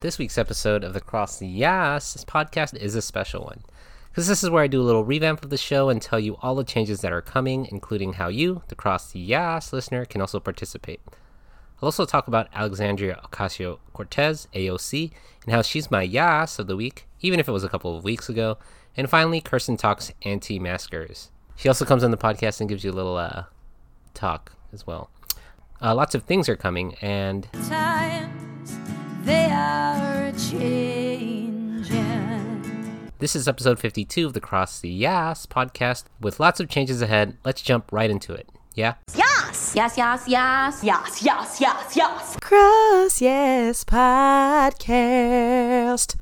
This week's episode of the Cross the Yas podcast is a special one because this is where I do a little revamp of the show and tell you all the changes that are coming, including how you, the Cross the Yas listener, can also participate. I'll also talk about Alexandria Ocasio Cortez, AOC, and how she's my Yas of the week, even if it was a couple of weeks ago. And finally, Kirsten talks anti maskers. She also comes on the podcast and gives you a little uh, talk as well. Uh, lots of things are coming, and times they are changing. this is episode 52 of the Cross the Yas podcast with lots of changes ahead. Let's jump right into it. Yeah? Yes, yes, yes, yes, yes, yes, yes, yes. Cross Yes Podcast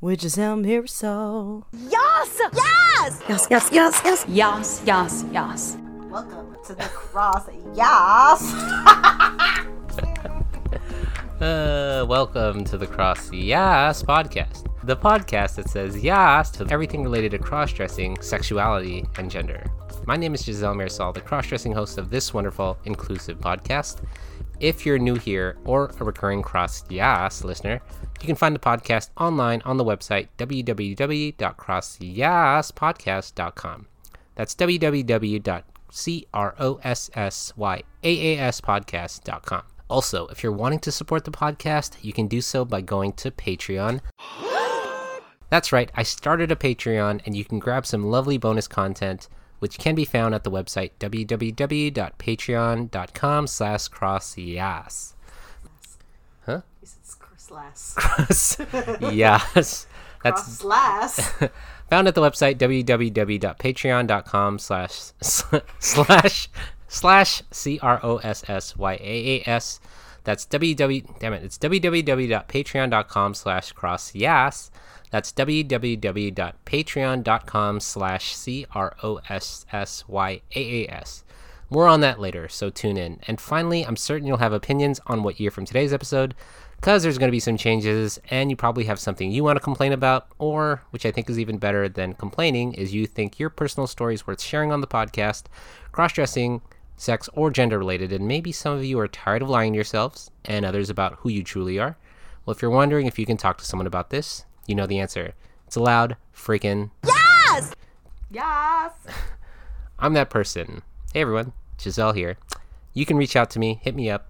with Giselle Mirasol. Yes, yes, Yes, yes, yes, yes. yes, yes, yes. Welcome to the Cross Yes. Uh, welcome to the Cross Yas podcast, the podcast that says yas to everything related to cross dressing, sexuality, and gender. My name is Giselle Marisol, the cross dressing host of this wonderful, inclusive podcast. If you're new here or a recurring Cross Yas listener, you can find the podcast online on the website www.crossyaaspodcast.com. That's www.crossyaaspodcast.com. Also, if you're wanting to support the podcast, you can do so by going to Patreon. That's right, I started a Patreon and you can grab some lovely bonus content which can be found at the website www.patreon.com slash crossyaas. Huh? Cross yes. That's Slash. found at the website www.patreon.com slash slash slash c r o s s y a a s. That's www. Damn it! It's www.patreon.com slash crossyaas. That's www.patreon.com slash c r o s s y a a s. More on that later, so tune in. And finally, I'm certain you'll have opinions on what year from today's episode, because there's going to be some changes, and you probably have something you want to complain about, or, which I think is even better than complaining, is you think your personal story is worth sharing on the podcast, cross dressing, sex, or gender related, and maybe some of you are tired of lying to yourselves, and others about who you truly are. Well, if you're wondering if you can talk to someone about this, you know the answer. It's a loud, freaking Yes. Yes! I'm that person. Hey everyone, Giselle here. You can reach out to me, hit me up,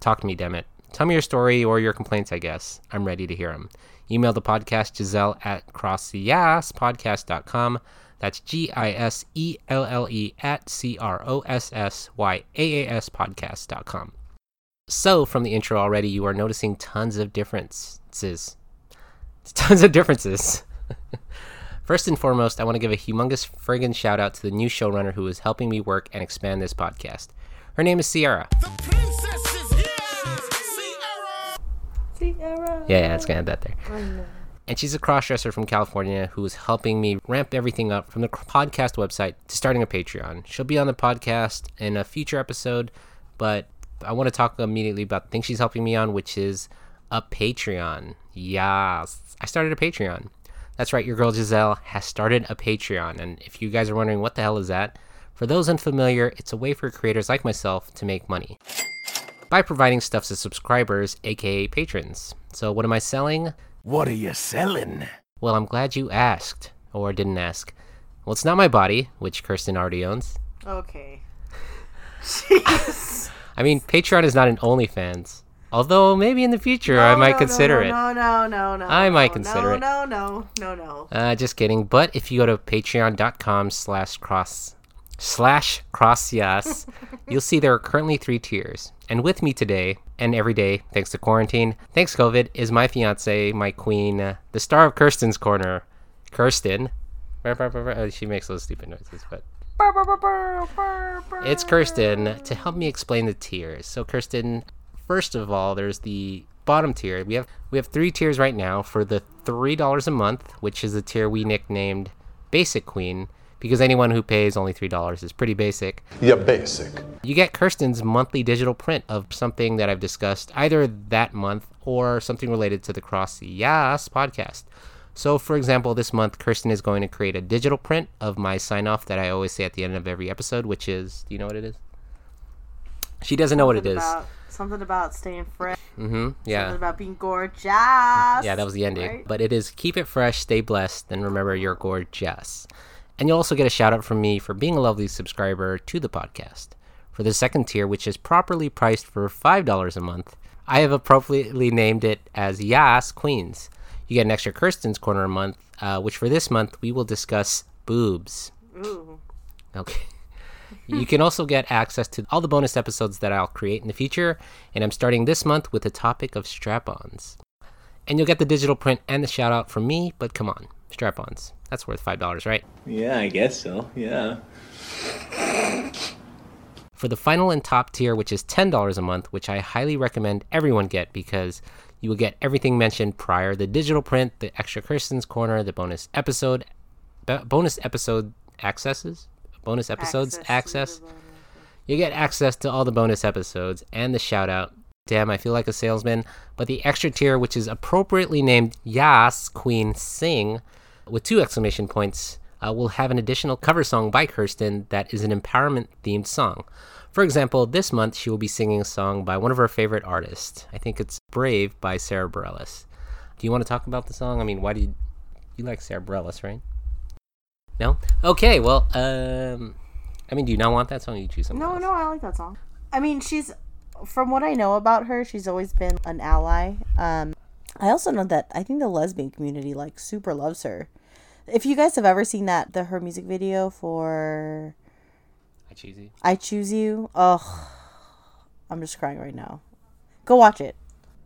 talk to me, damn it. Tell me your story or your complaints, I guess. I'm ready to hear them. Email the podcast Giselle at crossyaaspodcast.com. That's G I S E L L E at C R O S S Y A A S podcast.com. So, from the intro already, you are noticing tons of differences. Tons of differences. First and foremost, I want to give a humongous friggin' shout out to the new showrunner who is helping me work and expand this podcast. Her name is Sierra. Sierra. Sierra. Yeah, yeah, it's gonna have that there. And she's a crossdresser from California who is helping me ramp everything up from the podcast website to starting a Patreon. She'll be on the podcast in a future episode, but I want to talk immediately about the thing she's helping me on, which is a Patreon. Yes, I started a Patreon. That's right, your girl Giselle has started a Patreon. And if you guys are wondering what the hell is that, for those unfamiliar, it's a way for creators like myself to make money by providing stuff to subscribers, aka patrons. So, what am I selling? What are you selling? Well, I'm glad you asked, or didn't ask. Well, it's not my body, which Kirsten already owns. Okay. Jeez. I mean, Patreon is not an OnlyFans. Although, maybe in the future I might no, consider no, it. No, no, no, no. I might no, consider it. No, no, no, no, no. Uh, just kidding. But if you go to patreon.com slash cross slash crossyaas, you'll see there are currently three tiers. And with me today and every day, thanks to quarantine, thanks COVID, is my fiance, my queen, the star of Kirsten's Corner, Kirsten. She makes those stupid noises, but it's Kirsten to help me explain the tiers. So Kirsten, first of all, there's the bottom tier. We have we have three tiers right now for the three dollars a month, which is the tier we nicknamed Basic Queen, because anyone who pays only three dollars is pretty basic. You're basic. You get Kirsten's monthly digital print of something that I've discussed either that month or something related to the Cross the Yas podcast. So, for example, this month, Kirsten is going to create a digital print of my sign off that I always say at the end of every episode, which is do you know what it is? She doesn't know what it Something is. About, something about staying fresh. Mm-hmm. Yeah. Something about being gorgeous. Yeah, that was the ending. Right? But it is keep it fresh, stay blessed, and remember you're gorgeous. And you'll also get a shout out from me for being a lovely subscriber to the podcast. For the second tier, which is properly priced for $5 a month, I have appropriately named it as Yas Queens. You get an extra Kirsten's Corner a month, uh, which for this month we will discuss boobs. Ooh. Okay. you can also get access to all the bonus episodes that I'll create in the future, and I'm starting this month with the topic of strap ons. And you'll get the digital print and the shout out from me, but come on, strap ons. That's worth $5, right? Yeah, I guess so. Yeah. For the final and top tier, which is $10 a month, which I highly recommend everyone get because you will get everything mentioned prior the digital print, the extra Kirsten's Corner, the bonus episode, b- bonus episode accesses, bonus episodes Access access. bonus. You get access to all the bonus episodes and the shout out. Damn, I feel like a salesman. But the extra tier, which is appropriately named Yas Queen Sing, with two exclamation points, uh, will have an additional cover song by Kirsten that is an empowerment themed song. For example, this month she will be singing a song by one of her favorite artists. I think it's Brave by Sara Bareilles. Do you want to talk about the song? I mean, why do you, you like Sara Bareilles, right? No? Okay, well, um, I mean, do you not want that song? You choose something No, else. no, I like that song. I mean, she's from what I know about her, she's always been an ally. Um, I also know that I think the lesbian community like super loves her. If you guys have ever seen that the her music video for I choose you. I Choose You, oh, I'm just crying right now. Go watch it.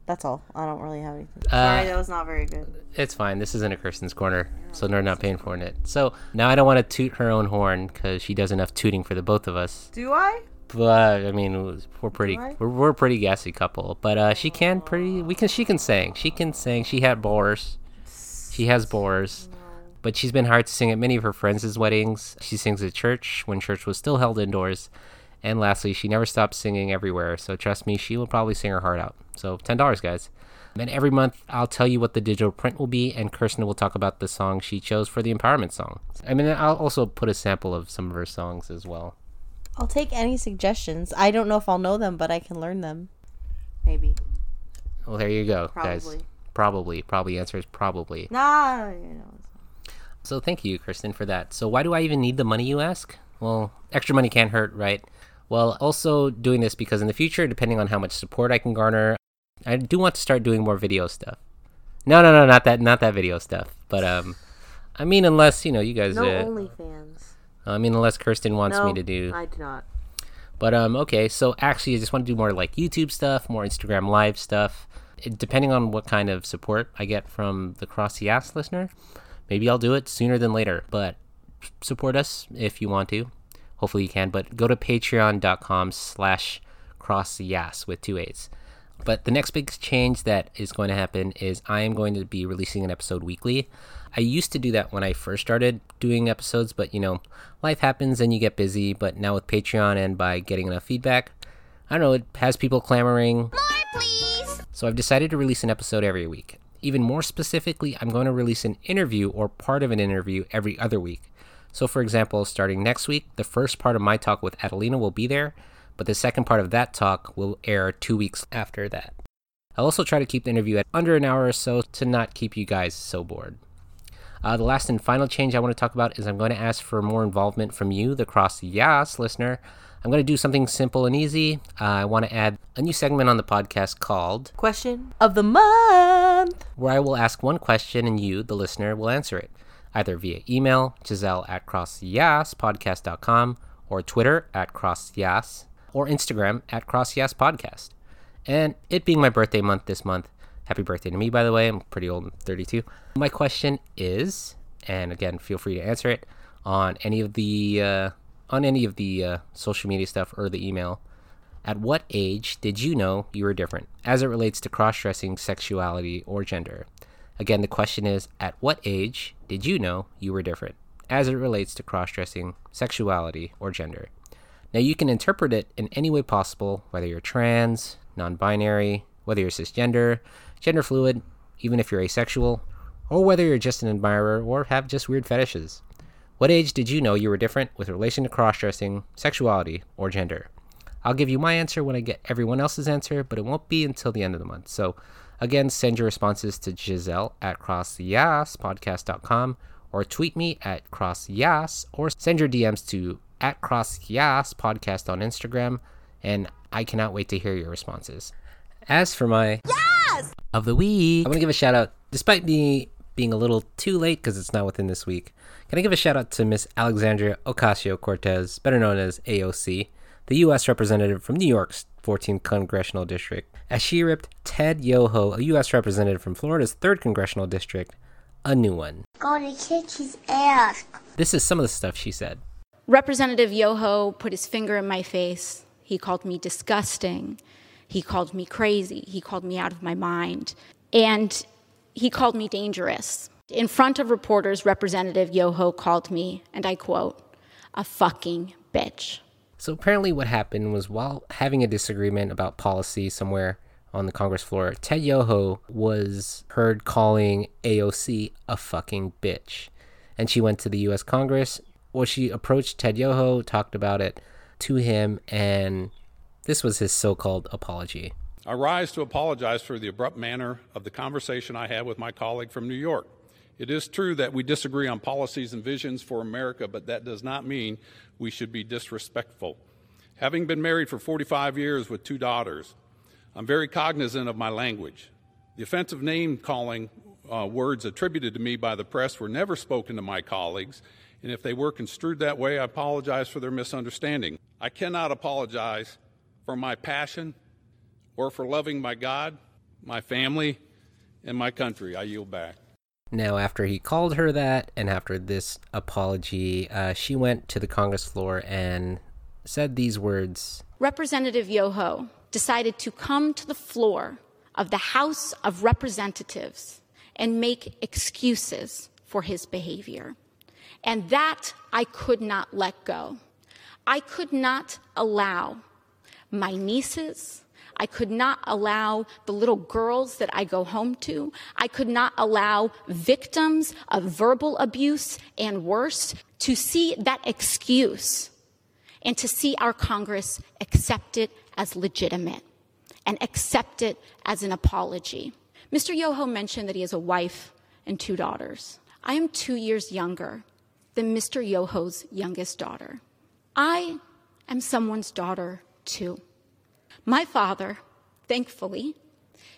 That's all. I don't really have anything. Sorry, that was not very good. It's fine. This isn't a Kirsten's corner, so they're not paying for it. So now I don't want to toot her own horn because she does enough tooting for the both of us. Do I? But I mean, we're pretty, Do we're, we're a pretty gassy couple. But uh, she can pretty, we can, she can sing. She can sing. She had bores. She has bores. But she's been hired to sing at many of her friends' weddings. She sings at church when church was still held indoors. And lastly, she never stops singing everywhere. So trust me, she will probably sing her heart out. So $10, guys. And every month, I'll tell you what the digital print will be, and Kirsten will talk about the song she chose for the empowerment song. I mean, I'll also put a sample of some of her songs as well. I'll take any suggestions. I don't know if I'll know them, but I can learn them. Maybe. Well, there you go, guys. Probably. Probably. Probably answer is probably. Nah, you know. So thank you, Kirsten, for that. So why do I even need the money, you ask? Well, extra money can't hurt, right? Well, also doing this because in the future, depending on how much support I can garner, I do want to start doing more video stuff. No, no, no, not that, not that video stuff. But um, I mean, unless you know, you guys. No uh, OnlyFans. I mean, unless Kirsten wants No, me to do. I do not. But um, okay, so actually, I just want to do more like YouTube stuff, more Instagram Live stuff. It, depending on what kind of support I get from the Cross the Ass listener, maybe I'll do it sooner than later. But support us if you want to. Hopefully you can. But go to patreon.com slash cross the with two A's. But the next big change that is going to happen is I am going to be releasing an episode weekly. I used to do that when I first started doing episodes, but you know, life happens and you get busy. But now with Patreon and by getting enough feedback, I don't know, it has people clamoring. More, please! So I've decided to release an episode every week. Even more specifically, I'm going to release an interview or part of an interview every other week. So, for example, starting next week, the first part of my talk with Adelina will be there, but the second part of that talk will air two weeks after that. I'll also try to keep the interview at under an hour or so to not keep you guys so bored. Uh, the last and final change I want to talk about is I'm going to ask for more involvement from you, the Cross Yas listener. I'm going to do something simple and easy. Uh, I want to add a new segment on the podcast called Question of the month. Where I will ask one question and you, the listener, will answer it, either via email, Giselle at crossyas.podcast.com, or Twitter at crossyas, or Instagram at crossyas.podcast. And it being my birthday month this month, happy birthday to me, by the way, I'm pretty old, I'm 32. My question is, and again, feel free to answer it on any of the uh, on any of the uh, social media stuff or the email. At what age did you know you were different as it relates to cross dressing, sexuality, or gender? Again, the question is At what age did you know you were different as it relates to cross dressing, sexuality, or gender? Now, you can interpret it in any way possible, whether you're trans, non binary, whether you're cisgender, gender fluid, even if you're asexual, or whether you're just an admirer or have just weird fetishes. What age did you know you were different with relation to cross dressing, sexuality, or gender? I'll give you my answer when I get everyone else's answer, but it won't be until the end of the month. So, again, send your responses to Giselle at crossyaaspodcast.com or tweet me at crossyas or send your DMs to at crossyas podcast on Instagram. And I cannot wait to hear your responses. As for my yes! of the week, I want to give a shout out, despite me being a little too late because it's not within this week. Can I give a shout out to Miss Alexandria Ocasio Cortez, better known as AOC? The U.S. representative from New York's 14th congressional district, as she ripped Ted Yoho, a U.S. representative from Florida's 3rd congressional district, a new one. Gonna kick his ass. This is some of the stuff she said. Representative Yoho put his finger in my face. He called me disgusting. He called me crazy. He called me out of my mind. And he called me dangerous. In front of reporters, Representative Yoho called me, and I quote, a fucking bitch. So apparently, what happened was while having a disagreement about policy somewhere on the Congress floor, Ted Yoho was heard calling AOC a fucking bitch. And she went to the US Congress. Well, she approached Ted Yoho, talked about it to him, and this was his so called apology. I rise to apologize for the abrupt manner of the conversation I had with my colleague from New York. It is true that we disagree on policies and visions for America, but that does not mean we should be disrespectful. Having been married for 45 years with two daughters, I'm very cognizant of my language. The offensive name calling uh, words attributed to me by the press were never spoken to my colleagues, and if they were construed that way, I apologize for their misunderstanding. I cannot apologize for my passion or for loving my God, my family, and my country. I yield back. Now, after he called her that, and after this apology, uh, she went to the Congress floor and said these words Representative Yoho decided to come to the floor of the House of Representatives and make excuses for his behavior. And that I could not let go. I could not allow my nieces, I could not allow the little girls that I go home to. I could not allow victims of verbal abuse and worse to see that excuse and to see our Congress accept it as legitimate and accept it as an apology. Mr. Yoho mentioned that he has a wife and two daughters. I am two years younger than Mr. Yoho's youngest daughter. I am someone's daughter too. My father, thankfully,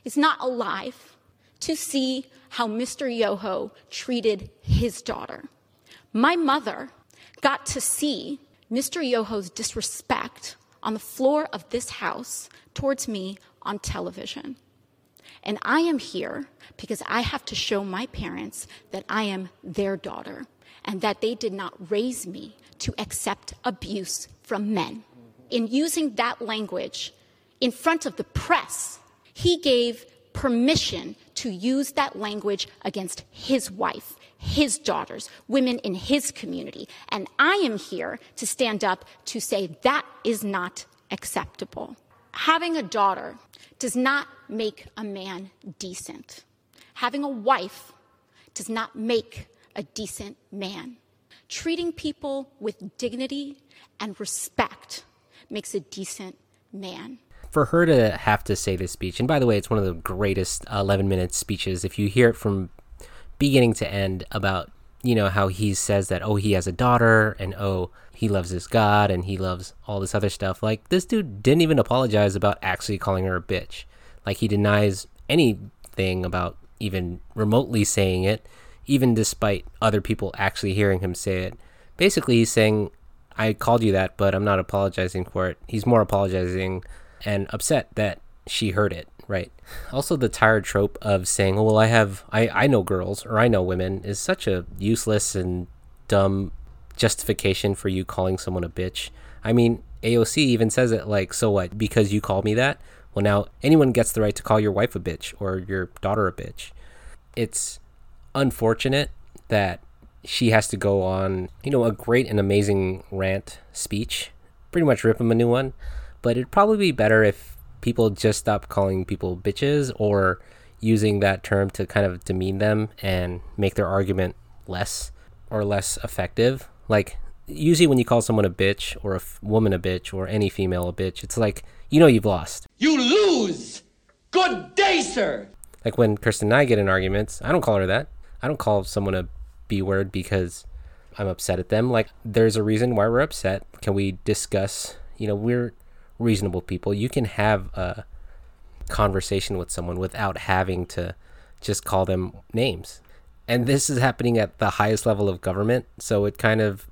is not alive to see how Mr. Yoho treated his daughter. My mother got to see Mr. Yoho's disrespect on the floor of this house towards me on television. And I am here because I have to show my parents that I am their daughter and that they did not raise me to accept abuse from men. In using that language, in front of the press, he gave permission to use that language against his wife, his daughters, women in his community. And I am here to stand up to say that is not acceptable. Having a daughter does not make a man decent. Having a wife does not make a decent man. Treating people with dignity and respect makes a decent man for her to have to say this speech, and by the way, it's one of the greatest 11 minute speeches. If you hear it from beginning to end about, you know, how he says that, oh, he has a daughter, and oh, he loves his God, and he loves all this other stuff. Like, this dude didn't even apologize about actually calling her a bitch. Like, he denies anything about even remotely saying it, even despite other people actually hearing him say it. Basically, he's saying, I called you that, but I'm not apologizing for it. He's more apologizing and upset that she heard it right? Also the tired trope of saying oh, well i have i i know girls or i know women is such a useless and dumb justification for you calling someone a bitch. I mean aoc even says it like so what? Because you called me that? Well now anyone gets the right to call your wife a bitch or your daughter a bitch. It's unfortunate that she has to go on you know a great and amazing rant speech pretty much rip him a new one but it'd probably be better if people just stop calling people bitches or using that term to kind of demean them and make their argument less or less effective. Like usually when you call someone a bitch or a f- woman a bitch or any female a bitch, it's like you know you've lost. You lose! Good day, sir! Like when Kirsten and I get in arguments, I don't call her that. I don't call someone a B word because I'm upset at them. Like there's a reason why we're upset. Can we discuss? You know, we're reasonable people. You can have a conversation with someone without having to just call them names. And this is happening at the highest level of government, so it kind of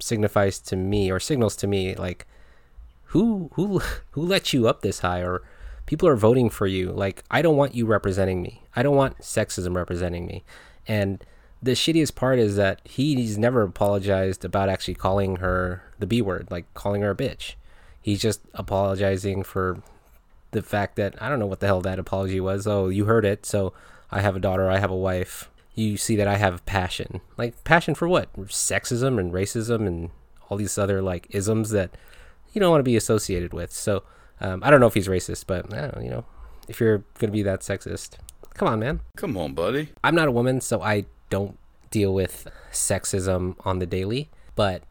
signifies to me or signals to me like who who who let you up this high or people are voting for you like i don't want you representing me i don't want sexism representing me and the shittiest part is that he's never apologized about actually calling her the b word like calling her a bitch he's just apologizing for the fact that i don't know what the hell that apology was oh you heard it so i have a daughter i have a wife you see that i have passion like passion for what sexism and racism and all these other like isms that you don't want to be associated with so um, I don't know if he's racist, but I don't know, you know, if you're gonna be that sexist, come on, man. Come on, buddy. I'm not a woman, so I don't deal with sexism on the daily. But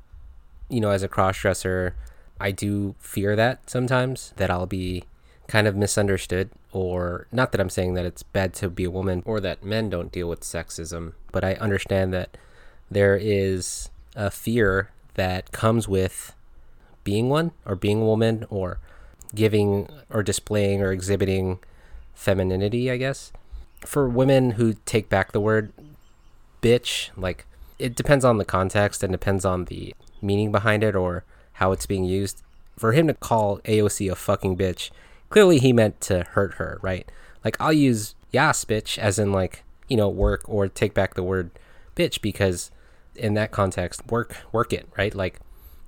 you know, as a crossdresser, I do fear that sometimes that I'll be kind of misunderstood, or not that I'm saying that it's bad to be a woman or that men don't deal with sexism, but I understand that there is a fear that comes with being one or being a woman or giving or displaying or exhibiting femininity, I guess. For women who take back the word bitch, like it depends on the context and depends on the meaning behind it or how it's being used. For him to call AOC a fucking bitch, clearly he meant to hurt her, right? Like I'll use yas bitch as in like, you know, work or take back the word bitch because in that context, work work it, right? Like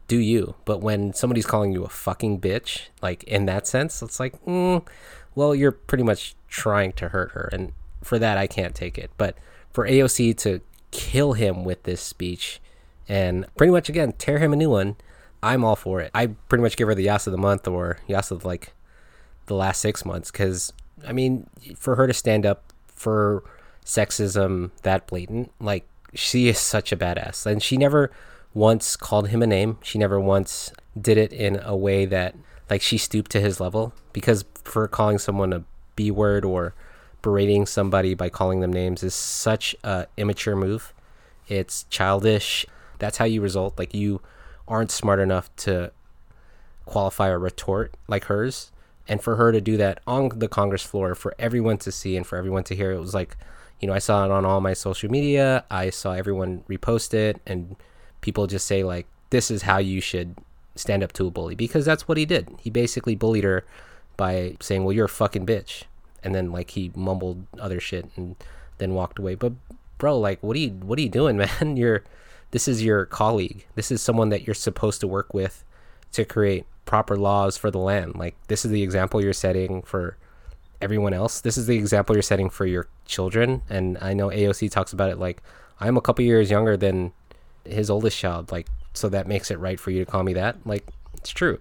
do you. But when somebody's calling you a fucking bitch, like in that sense, it's like, mm, well, you're pretty much trying to hurt her. And for that, I can't take it. But for AOC to kill him with this speech and pretty much, again, tear him a new one, I'm all for it. I pretty much give her the Yas of the month or Yas of like the last six months because, I mean, for her to stand up for sexism that blatant, like, she is such a badass. And she never once called him a name. She never once did it in a way that like she stooped to his level because for calling someone a B word or berating somebody by calling them names is such a immature move. It's childish. That's how you result. Like you aren't smart enough to qualify a retort like hers. And for her to do that on the Congress floor for everyone to see and for everyone to hear, it was like, you know, I saw it on all my social media. I saw everyone repost it and people just say like this is how you should stand up to a bully because that's what he did. He basically bullied her by saying, "Well, you're a fucking bitch," and then like he mumbled other shit and then walked away. But bro, like, what are you what are you doing, man? You're this is your colleague. This is someone that you're supposed to work with to create proper laws for the land. Like this is the example you're setting for everyone else. This is the example you're setting for your children. And I know AOC talks about it like I'm a couple years younger than his oldest child. Like, so that makes it right for you to call me that. Like, it's true.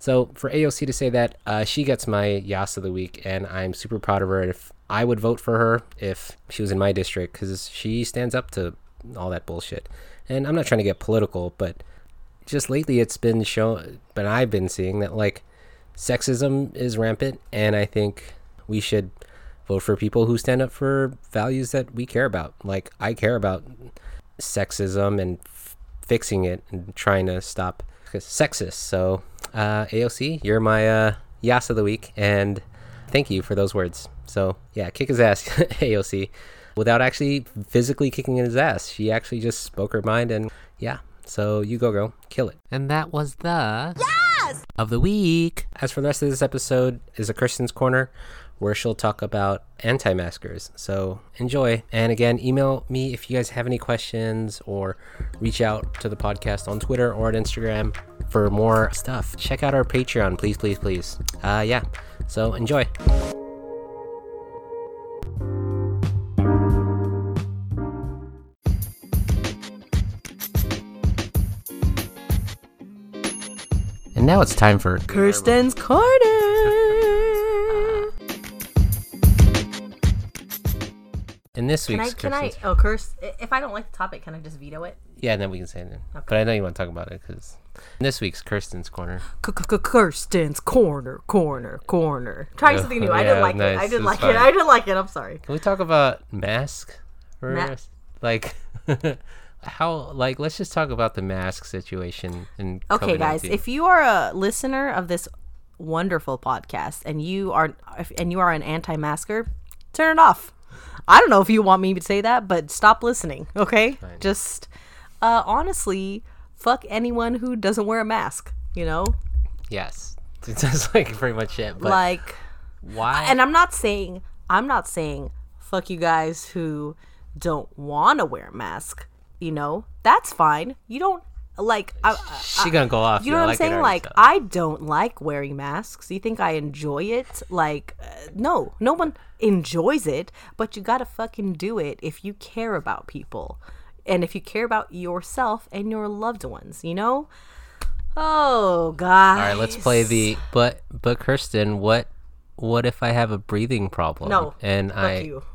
So for AOC to say that, uh, she gets my Yas of the week, and I'm super proud of her. And if I would vote for her if she was in my district, because she stands up to all that bullshit. And I'm not trying to get political, but just lately it's been shown, but I've been seeing that like sexism is rampant, and I think we should vote for people who stand up for values that we care about. Like I care about sexism and f- fixing it and trying to stop sexist. So, uh, AOC, you're my uh, Yas of the week, and thank you for those words. So, yeah, kick his ass, AOC, without actually physically kicking his ass. She actually just spoke her mind, and yeah. So you go, girl, kill it. And that was the yes of the week. As for the rest of this episode, is a Kirsten's corner where she'll talk about anti maskers. So enjoy. And again, email me if you guys have any questions or reach out to the podcast on Twitter or at Instagram for more stuff. Check out our Patreon, please, please, please. Uh, yeah. So enjoy. And now it's time for Kirsten's Corner. And this Can I? week's Can I? Kirsten's- Oh, curse. If I don't like the topic, can I just veto it? Yeah, and then we can say it. But I know you want to talk about it because this week's Kirsten's corner. Kirsten's corner, corner, corner. Trying Yeah, something new. I yeah, didn't like nice, it. I didn't like fine. it. I didn't like it. I'm sorry. Can we talk about mask? For Ma- us? like how? Like let's just talk about the mask situation. And Okay, guys, if you are a listener of this wonderful podcast and you are and you are an anti-masker, turn it off. I don't know if you want me to say that, but stop listening. Okay, just uh, honestly, fuck anyone who doesn't wear a mask. You know, yes, that's like pretty much it. But like why? and I'm not saying I'm not saying fuck you guys who don't want to wear a mask. You know, that's fine. You don't like. I, she gonna go off. you know what I'm like saying? Like, so. I don't like wearing masks. You think I enjoy it? Like, uh, no, no one enjoys it, but you gotta fucking do it if you care about people. And if you care about yourself and your loved ones, you know? Oh, God. All right, let's play the. But but Kirsten, what what if I have a breathing problem? No. and I. you.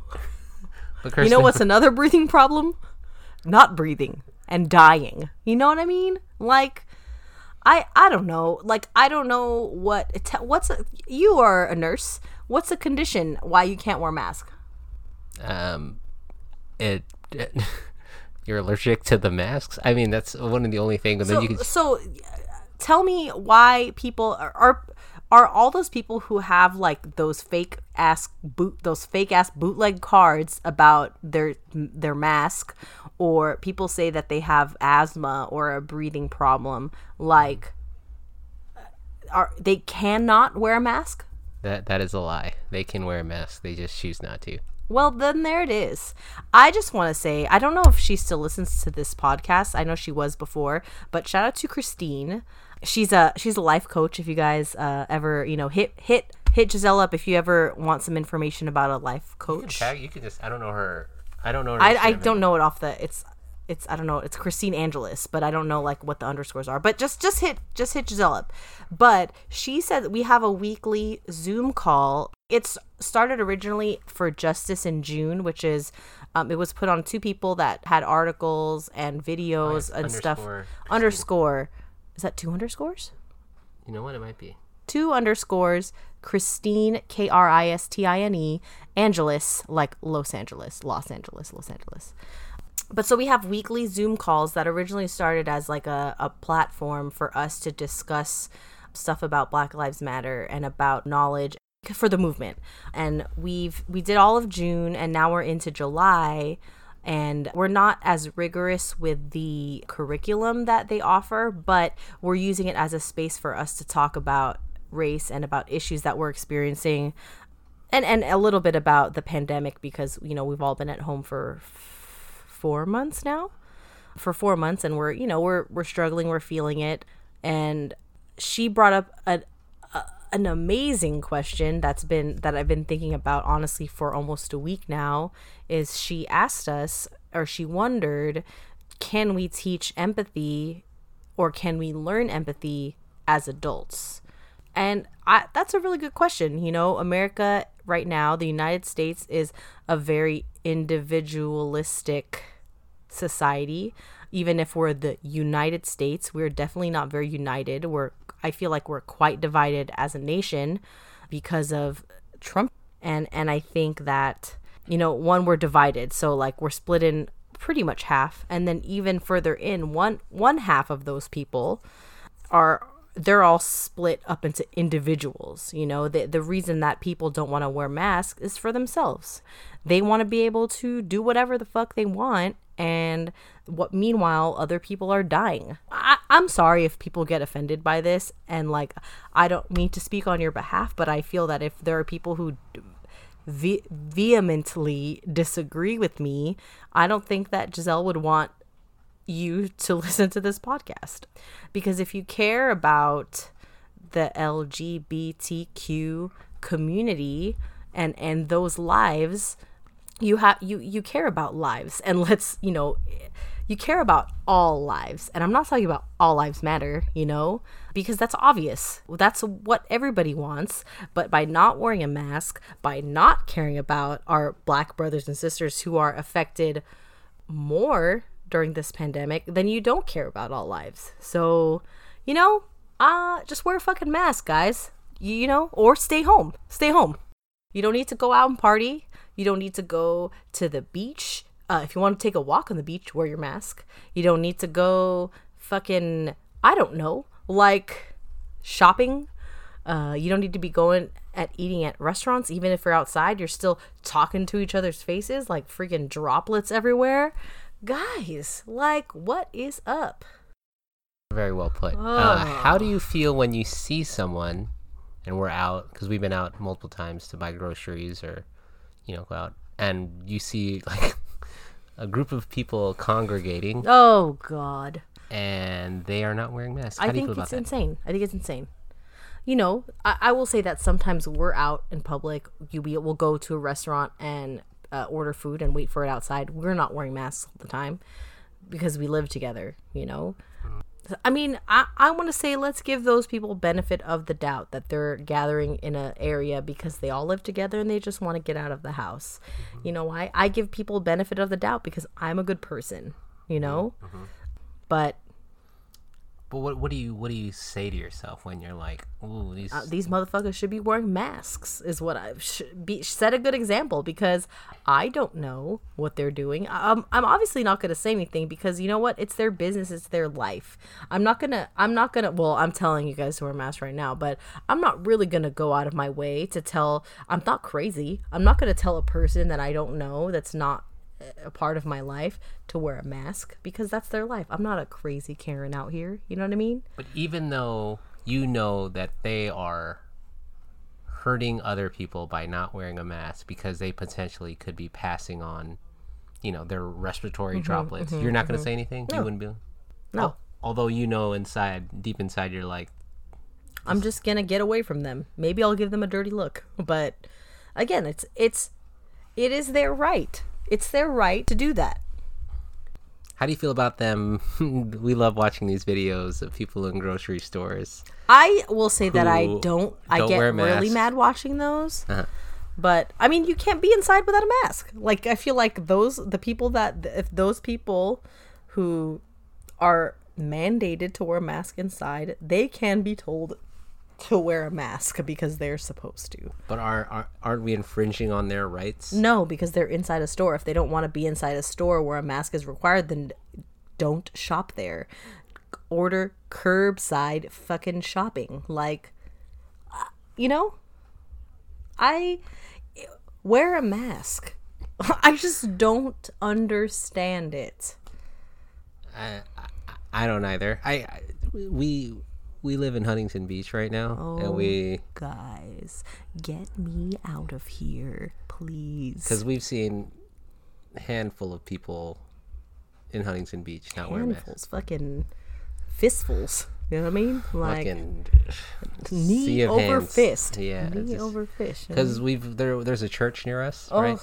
But You know what's another breathing problem? Not breathing and dying. You know what I mean? Like I I don't know. Like I don't know what what's a, you are a nurse. What's the condition why you can't wear a mask? um, it. you're allergic to the masks. I mean, that's one of the only things. And So then you can. so tell me why people are, are are all those people who have like those fake ass boot those fake ass bootleg cards about their their mask or people say that they have asthma or a breathing problem like are they cannot wear a mask That that is a lie. They can wear a mask. They just choose not to. Well, then there it is. I just want to say, I don't know if she still listens to this podcast. I know she was before, but shout out to Kristine. She's a she's a life coach. If you guys uh, ever you know hit hit hit Giselle up if you ever want some information about a life coach. Tag. You can just. I don't know her. I don't know her. I, I don't know it off the it's it's I don't know it's Kristine Angeles, but I don't know like what the underscores are. But just just hit just hit Giselle up. But she said we have a weekly Zoom call. It's started originally for Justice in June, which is um, it was put on two people that had articles and videos and stuff. underscore Underscore is that two underscores? You know what? It might be. Two underscores Kristine K R I S T I N E Angeles like Los Angeles, Los Angeles, Los Angeles. But so we have weekly Zoom calls that originally started as like a, a platform for us to discuss stuff about Black Lives Matter and about knowledge for the movement. And we've we did all of June and now we're into July and we're not as rigorous with the curriculum that they offer, but we're using it as a space for us to talk about race and about issues that we're experiencing and and a little bit about the pandemic because you know we've all been at home for f- 4 months now for 4 months and we're you know we're we're struggling we're feeling it. And she brought up a, a an amazing question that's been that I've been thinking about honestly for almost a week now is she asked us or she wondered can we teach empathy or can we learn empathy as adults and I, that's a really good question. You know, America right now, the United States is a very individualistic society. Even if we're the United States, we're definitely not very united. We're I feel like we're quite divided as a nation because of Trump and and I think that you know, one we're divided. So like we're split in pretty much half and then even further in one one half of those people are they're all split up into individuals you know? The, the reason that people don't want to wear masks is for themselves. They want to be able to do whatever the fuck they want and what meanwhile other people are dying. I, i'm sorry if people get offended by this and like i don't mean to speak on your behalf but i feel that if there are people who ve- vehemently disagree with me i don't think that giselle would want you to listen to this podcast because if you care about the LGBTQ community and and those lives you have you you care about lives and let's you know you care about all lives. And I'm not talking about all lives matter, you know, because that's obvious. That's what everybody wants. But by not wearing a mask, by not caring about our black brothers and sisters who are affected more during this pandemic, then you don't care about all lives. So, you know, uh just wear a fucking mask, guys. You, you know, or stay home. Stay home. You don't need to go out and party. You don't need to go to the beach. Uh, if you want to take a walk on the beach, wear your mask. You don't need to go fucking, I don't know, like shopping. Uh, you don't need to be going at eating at restaurants. Even if you're outside, you're still talking to each other's faces like freaking droplets everywhere. Guys, like, what is up? Very well put. Uh, how do you feel when you see someone and we're out because we've been out multiple times to buy groceries or you know go out and you see like a group of people congregating Oh, God. and they are not wearing masks. How I do you think it's that? insane. I think it's insane. You know, I, I will say that sometimes we're out in public. You we will go to a restaurant and uh, order food and wait for it outside. We're not wearing masks all the time because we live together. You know. I mean, I, I want to say let's give those people benefit of the doubt that they're gathering in an area because they all live together and they just want to get out of the house. Mm-hmm. You know, I, I give people benefit of the doubt because I'm a good person, you know? Mm-hmm. Mm-hmm. But But what what do you what do you say to yourself when you're like, ooh, these uh, these motherfuckers should be wearing masks is what i should be set a good example because i don't know what they're doing. Um, i'm obviously not to say anything because you know what? It's their business it's their life. I'm not gonna i'm not gonna well i'm telling you guys to wear masks right now but i'm not really gonna go out of my way to tell i'm not crazy. I'm not gonna tell a person that i don't know that's not a part of my life to wear a mask because that's their life i'm not a crazy karen out here you know what i mean But even though you know that they are hurting other people by not wearing a mask because they potentially could be passing on, you know, their respiratory droplets, you're not going to say anything. You wouldn't be. Mm-hmm, no Al- Although you know inside, deep inside, you're like, I'm just gonna get away from them. Maybe I'll give them a dirty look. But again, it's it's it is their right. It's their right to do that. how do you feel about them? we love watching these videos of people in grocery stores. I will say that I don't. I don't get really mad watching those. Uh-huh. But I mean, you can't be inside without a mask. Like I feel like those the people that if those people who are mandated to wear a mask inside, they can be told to wear a mask because they're supposed to. But are, are aren't we infringing on their rights? No, because they're inside a store. If they don't want to be inside a store where a mask is required, then don't shop there. Order curbside fucking shopping. Like, uh, you know, I wear a mask. I just don't understand it. I, I, I don't either. I, I we we live in Huntington Beach right now, oh, and we Guys, get me out of here, please. because we've seen a handful of people in Huntington Beach not wearing masks. handfuls, fucking fistfuls. You know what I mean? Like Fucking knee over hands. fist. Yeah, knee over fist. because we've there. There's a church near us, Oh. right?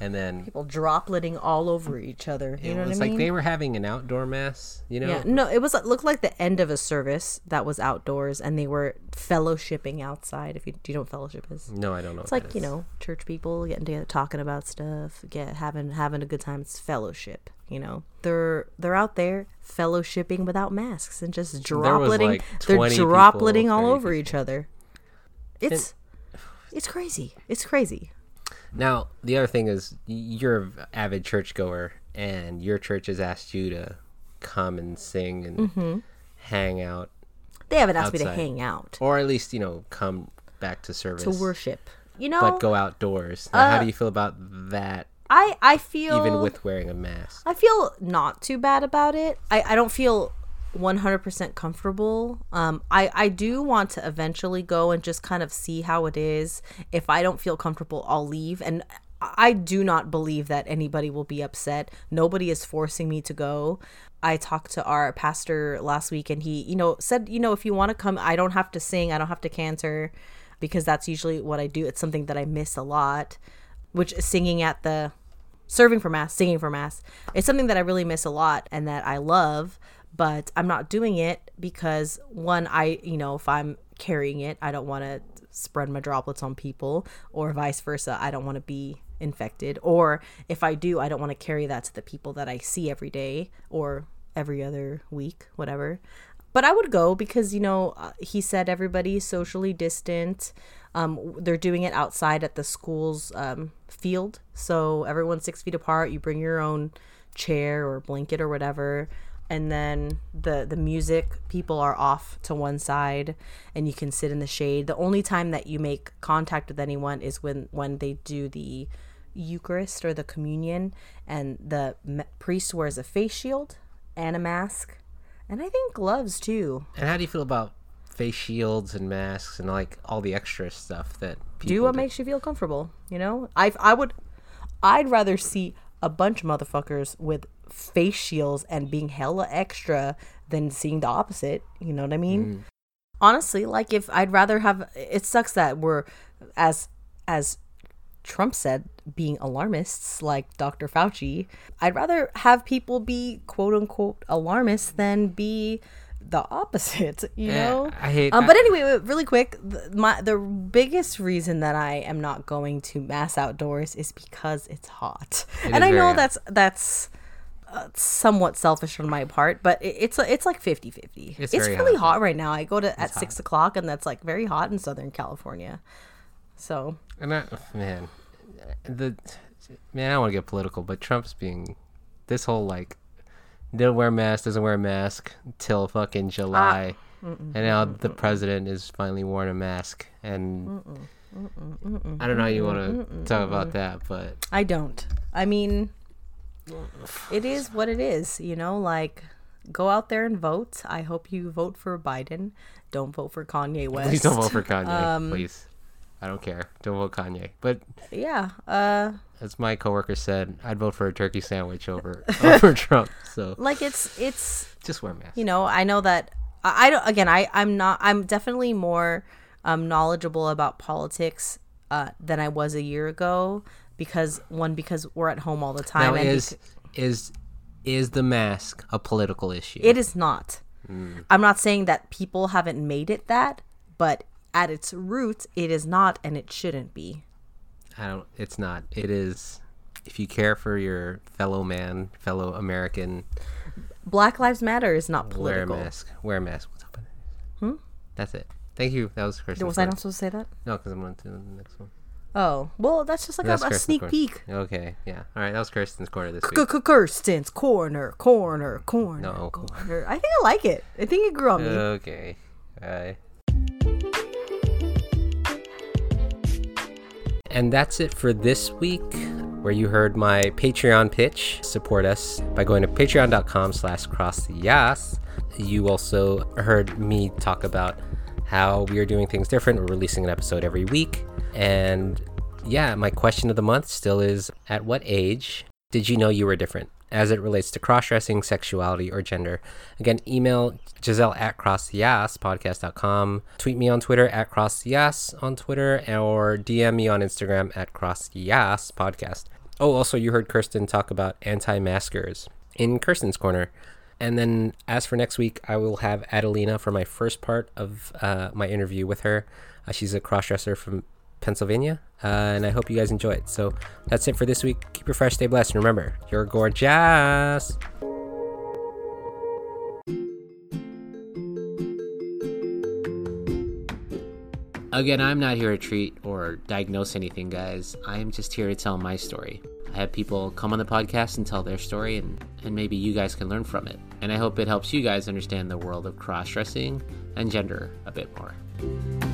And then people dropletting all over each other. You it know was what I like mean? they were having an outdoor mass. You know, yeah, no, it was it looked like the end of a service that was outdoors, and they were fellowshipping outside. If you do you know what fellowship is? no, I don't know. It's like you know church people getting together, talking about stuff, get having having a good time. It's fellowship. You know, they're they're out there fellowshipping without masks and just dropletting. like, they're 20 people, dropletting all 30 over each other. It's it's crazy. It's crazy. Now, the other thing is, you're an avid churchgoer, and your church has asked you to come and sing and Mm-hmm. hang out, They haven't asked me to hang out or at least you know come back to service to worship. You know, but go outdoors. Now, how uh, do you feel about that? I I feel Even with wearing a mask, I feel not too bad about it. I, I don't feel 100% comfortable. Um, I, I do want to eventually go and just kind of see how it is. If I don't feel comfortable, I'll leave. And I do not believe that anybody will be upset. Nobody is forcing me to go. I talked to our pastor last week and he, you know, said, you know, if you want to come, I don't have to sing, I don't have to cantor because that's usually what I do. It's something that I miss a lot, which is singing at the serving for mass, singing for mass. It's something that I really miss a lot and that I love, but I'm not doing it because one, I, you know, if I'm carrying it, I don't want to spread my droplets on people, or vice versa. I don't want to be infected. Or if I do, I don't want to carry that to the people that I see every day or every other week, whatever. But I would go because, you know, uh, he said everybody's socially distant. Um, they're doing it outside at the school's um, field. So everyone's six feet apart. You bring your own chair or blanket or whatever and then the the music people are off to one side and you can sit in the shade the only time that you make contact with anyone is when when they do the eucharist or the communion and the priest wears a face shield and a mask and i think gloves too And how do you feel about face shields and masks and like all the extra stuff that people do what makes you feel comfortable you know i i would i'd rather see a bunch of motherfuckers with face shields and being hella extra than seeing the opposite. You know what I mean? Mm. Honestly, like if I'd rather have it sucks that we're as as Trump said, being alarmists like Dr. Fauci. I'd rather have people be quote unquote alarmists than be the opposite, you Yeah, know. I hate- Um, but anyway, really quick, the, my the biggest reason that I am not going to mass outdoors is because it's hot, It and I know hot. that's that's uh, somewhat selfish on my part, but it, it's it's like 50-50. It's It's, really hot. hot. right now. I go to at It's six hot. o'clock, and that's like very hot in Southern California. So And that man, the man, I don't want to get political, but Trump's being this whole like don't wear mask, doesn't wear a mask till fucking July, Mm-mm, and now mm-mm, the president is finally wearing a mask, and I don't know how you want to talk about that, but I don't. I mean, it is what it is, you know, like go out there and vote. I hope you vote for Biden. Don't vote for Kanye West. please don't vote for Kanye, Um, please. I don't care. Don't vote Kanye. But Yeah. Uh as my coworker said, I'd vote for a turkey sandwich over over Trump. So like it's it's just wear mask. you know, I know that I, I don't again, I I'm not I'm definitely more um knowledgeable about politics uh than I was a year ago because one because we're at home all the time Now and is bec- is is the mask a political issue? It is not. Mm. I'm not saying that people haven't made it that, but at its root, it is not and it shouldn't be. I don't. It's not. It is. If you care for your fellow man, fellow American, Black Lives Matter is not political. wear a mask. Wear a mask. What's up? Hmm? That's it. Thank you. That was Kirsten. Was I not supposed to say that? No, because I'm going to the next one. Oh, well, that's just like a, That's a Kirsten's sneak corner. peek. Okay. Yeah. All right. That was Kirsten's corner this week. Kirsten's corner, corner, corner, No. corner. I think I like it. I think it grew on me. Okay. Bye. And that's it for this week, where you heard my Patreon pitch. Support us by going to patreon.com slash crossyaas. You also heard me talk about how we are doing things different. We're releasing an episode every week. And yeah, my question of the month still is at what age did you know you were different as it relates to cross dressing, sexuality, or gender? Again, email Giselle at crossyaaspodcast.com. Tweet me on Twitter at crossyaas on Twitter or DM me on Instagram at crossyaas. Oh, also, you heard Kirsten talk about anti maskers in Kirsten's Corner. And then, as for next week, I will have Adelina for my first part of uh, my interview with her. Uh, she's a crossdresser from Pennsylvania, uh, and I hope you guys enjoy it. So that's it for this week. Keep your fresh, stay blessed, and remember, you're gorgeous. Again, I'm not here to treat or diagnose anything, guys. I am just here to tell my story. I have people come on the podcast and tell their story, and, and maybe you guys can learn from it. And I hope it helps you guys understand the world of cross dressing and gender a bit more.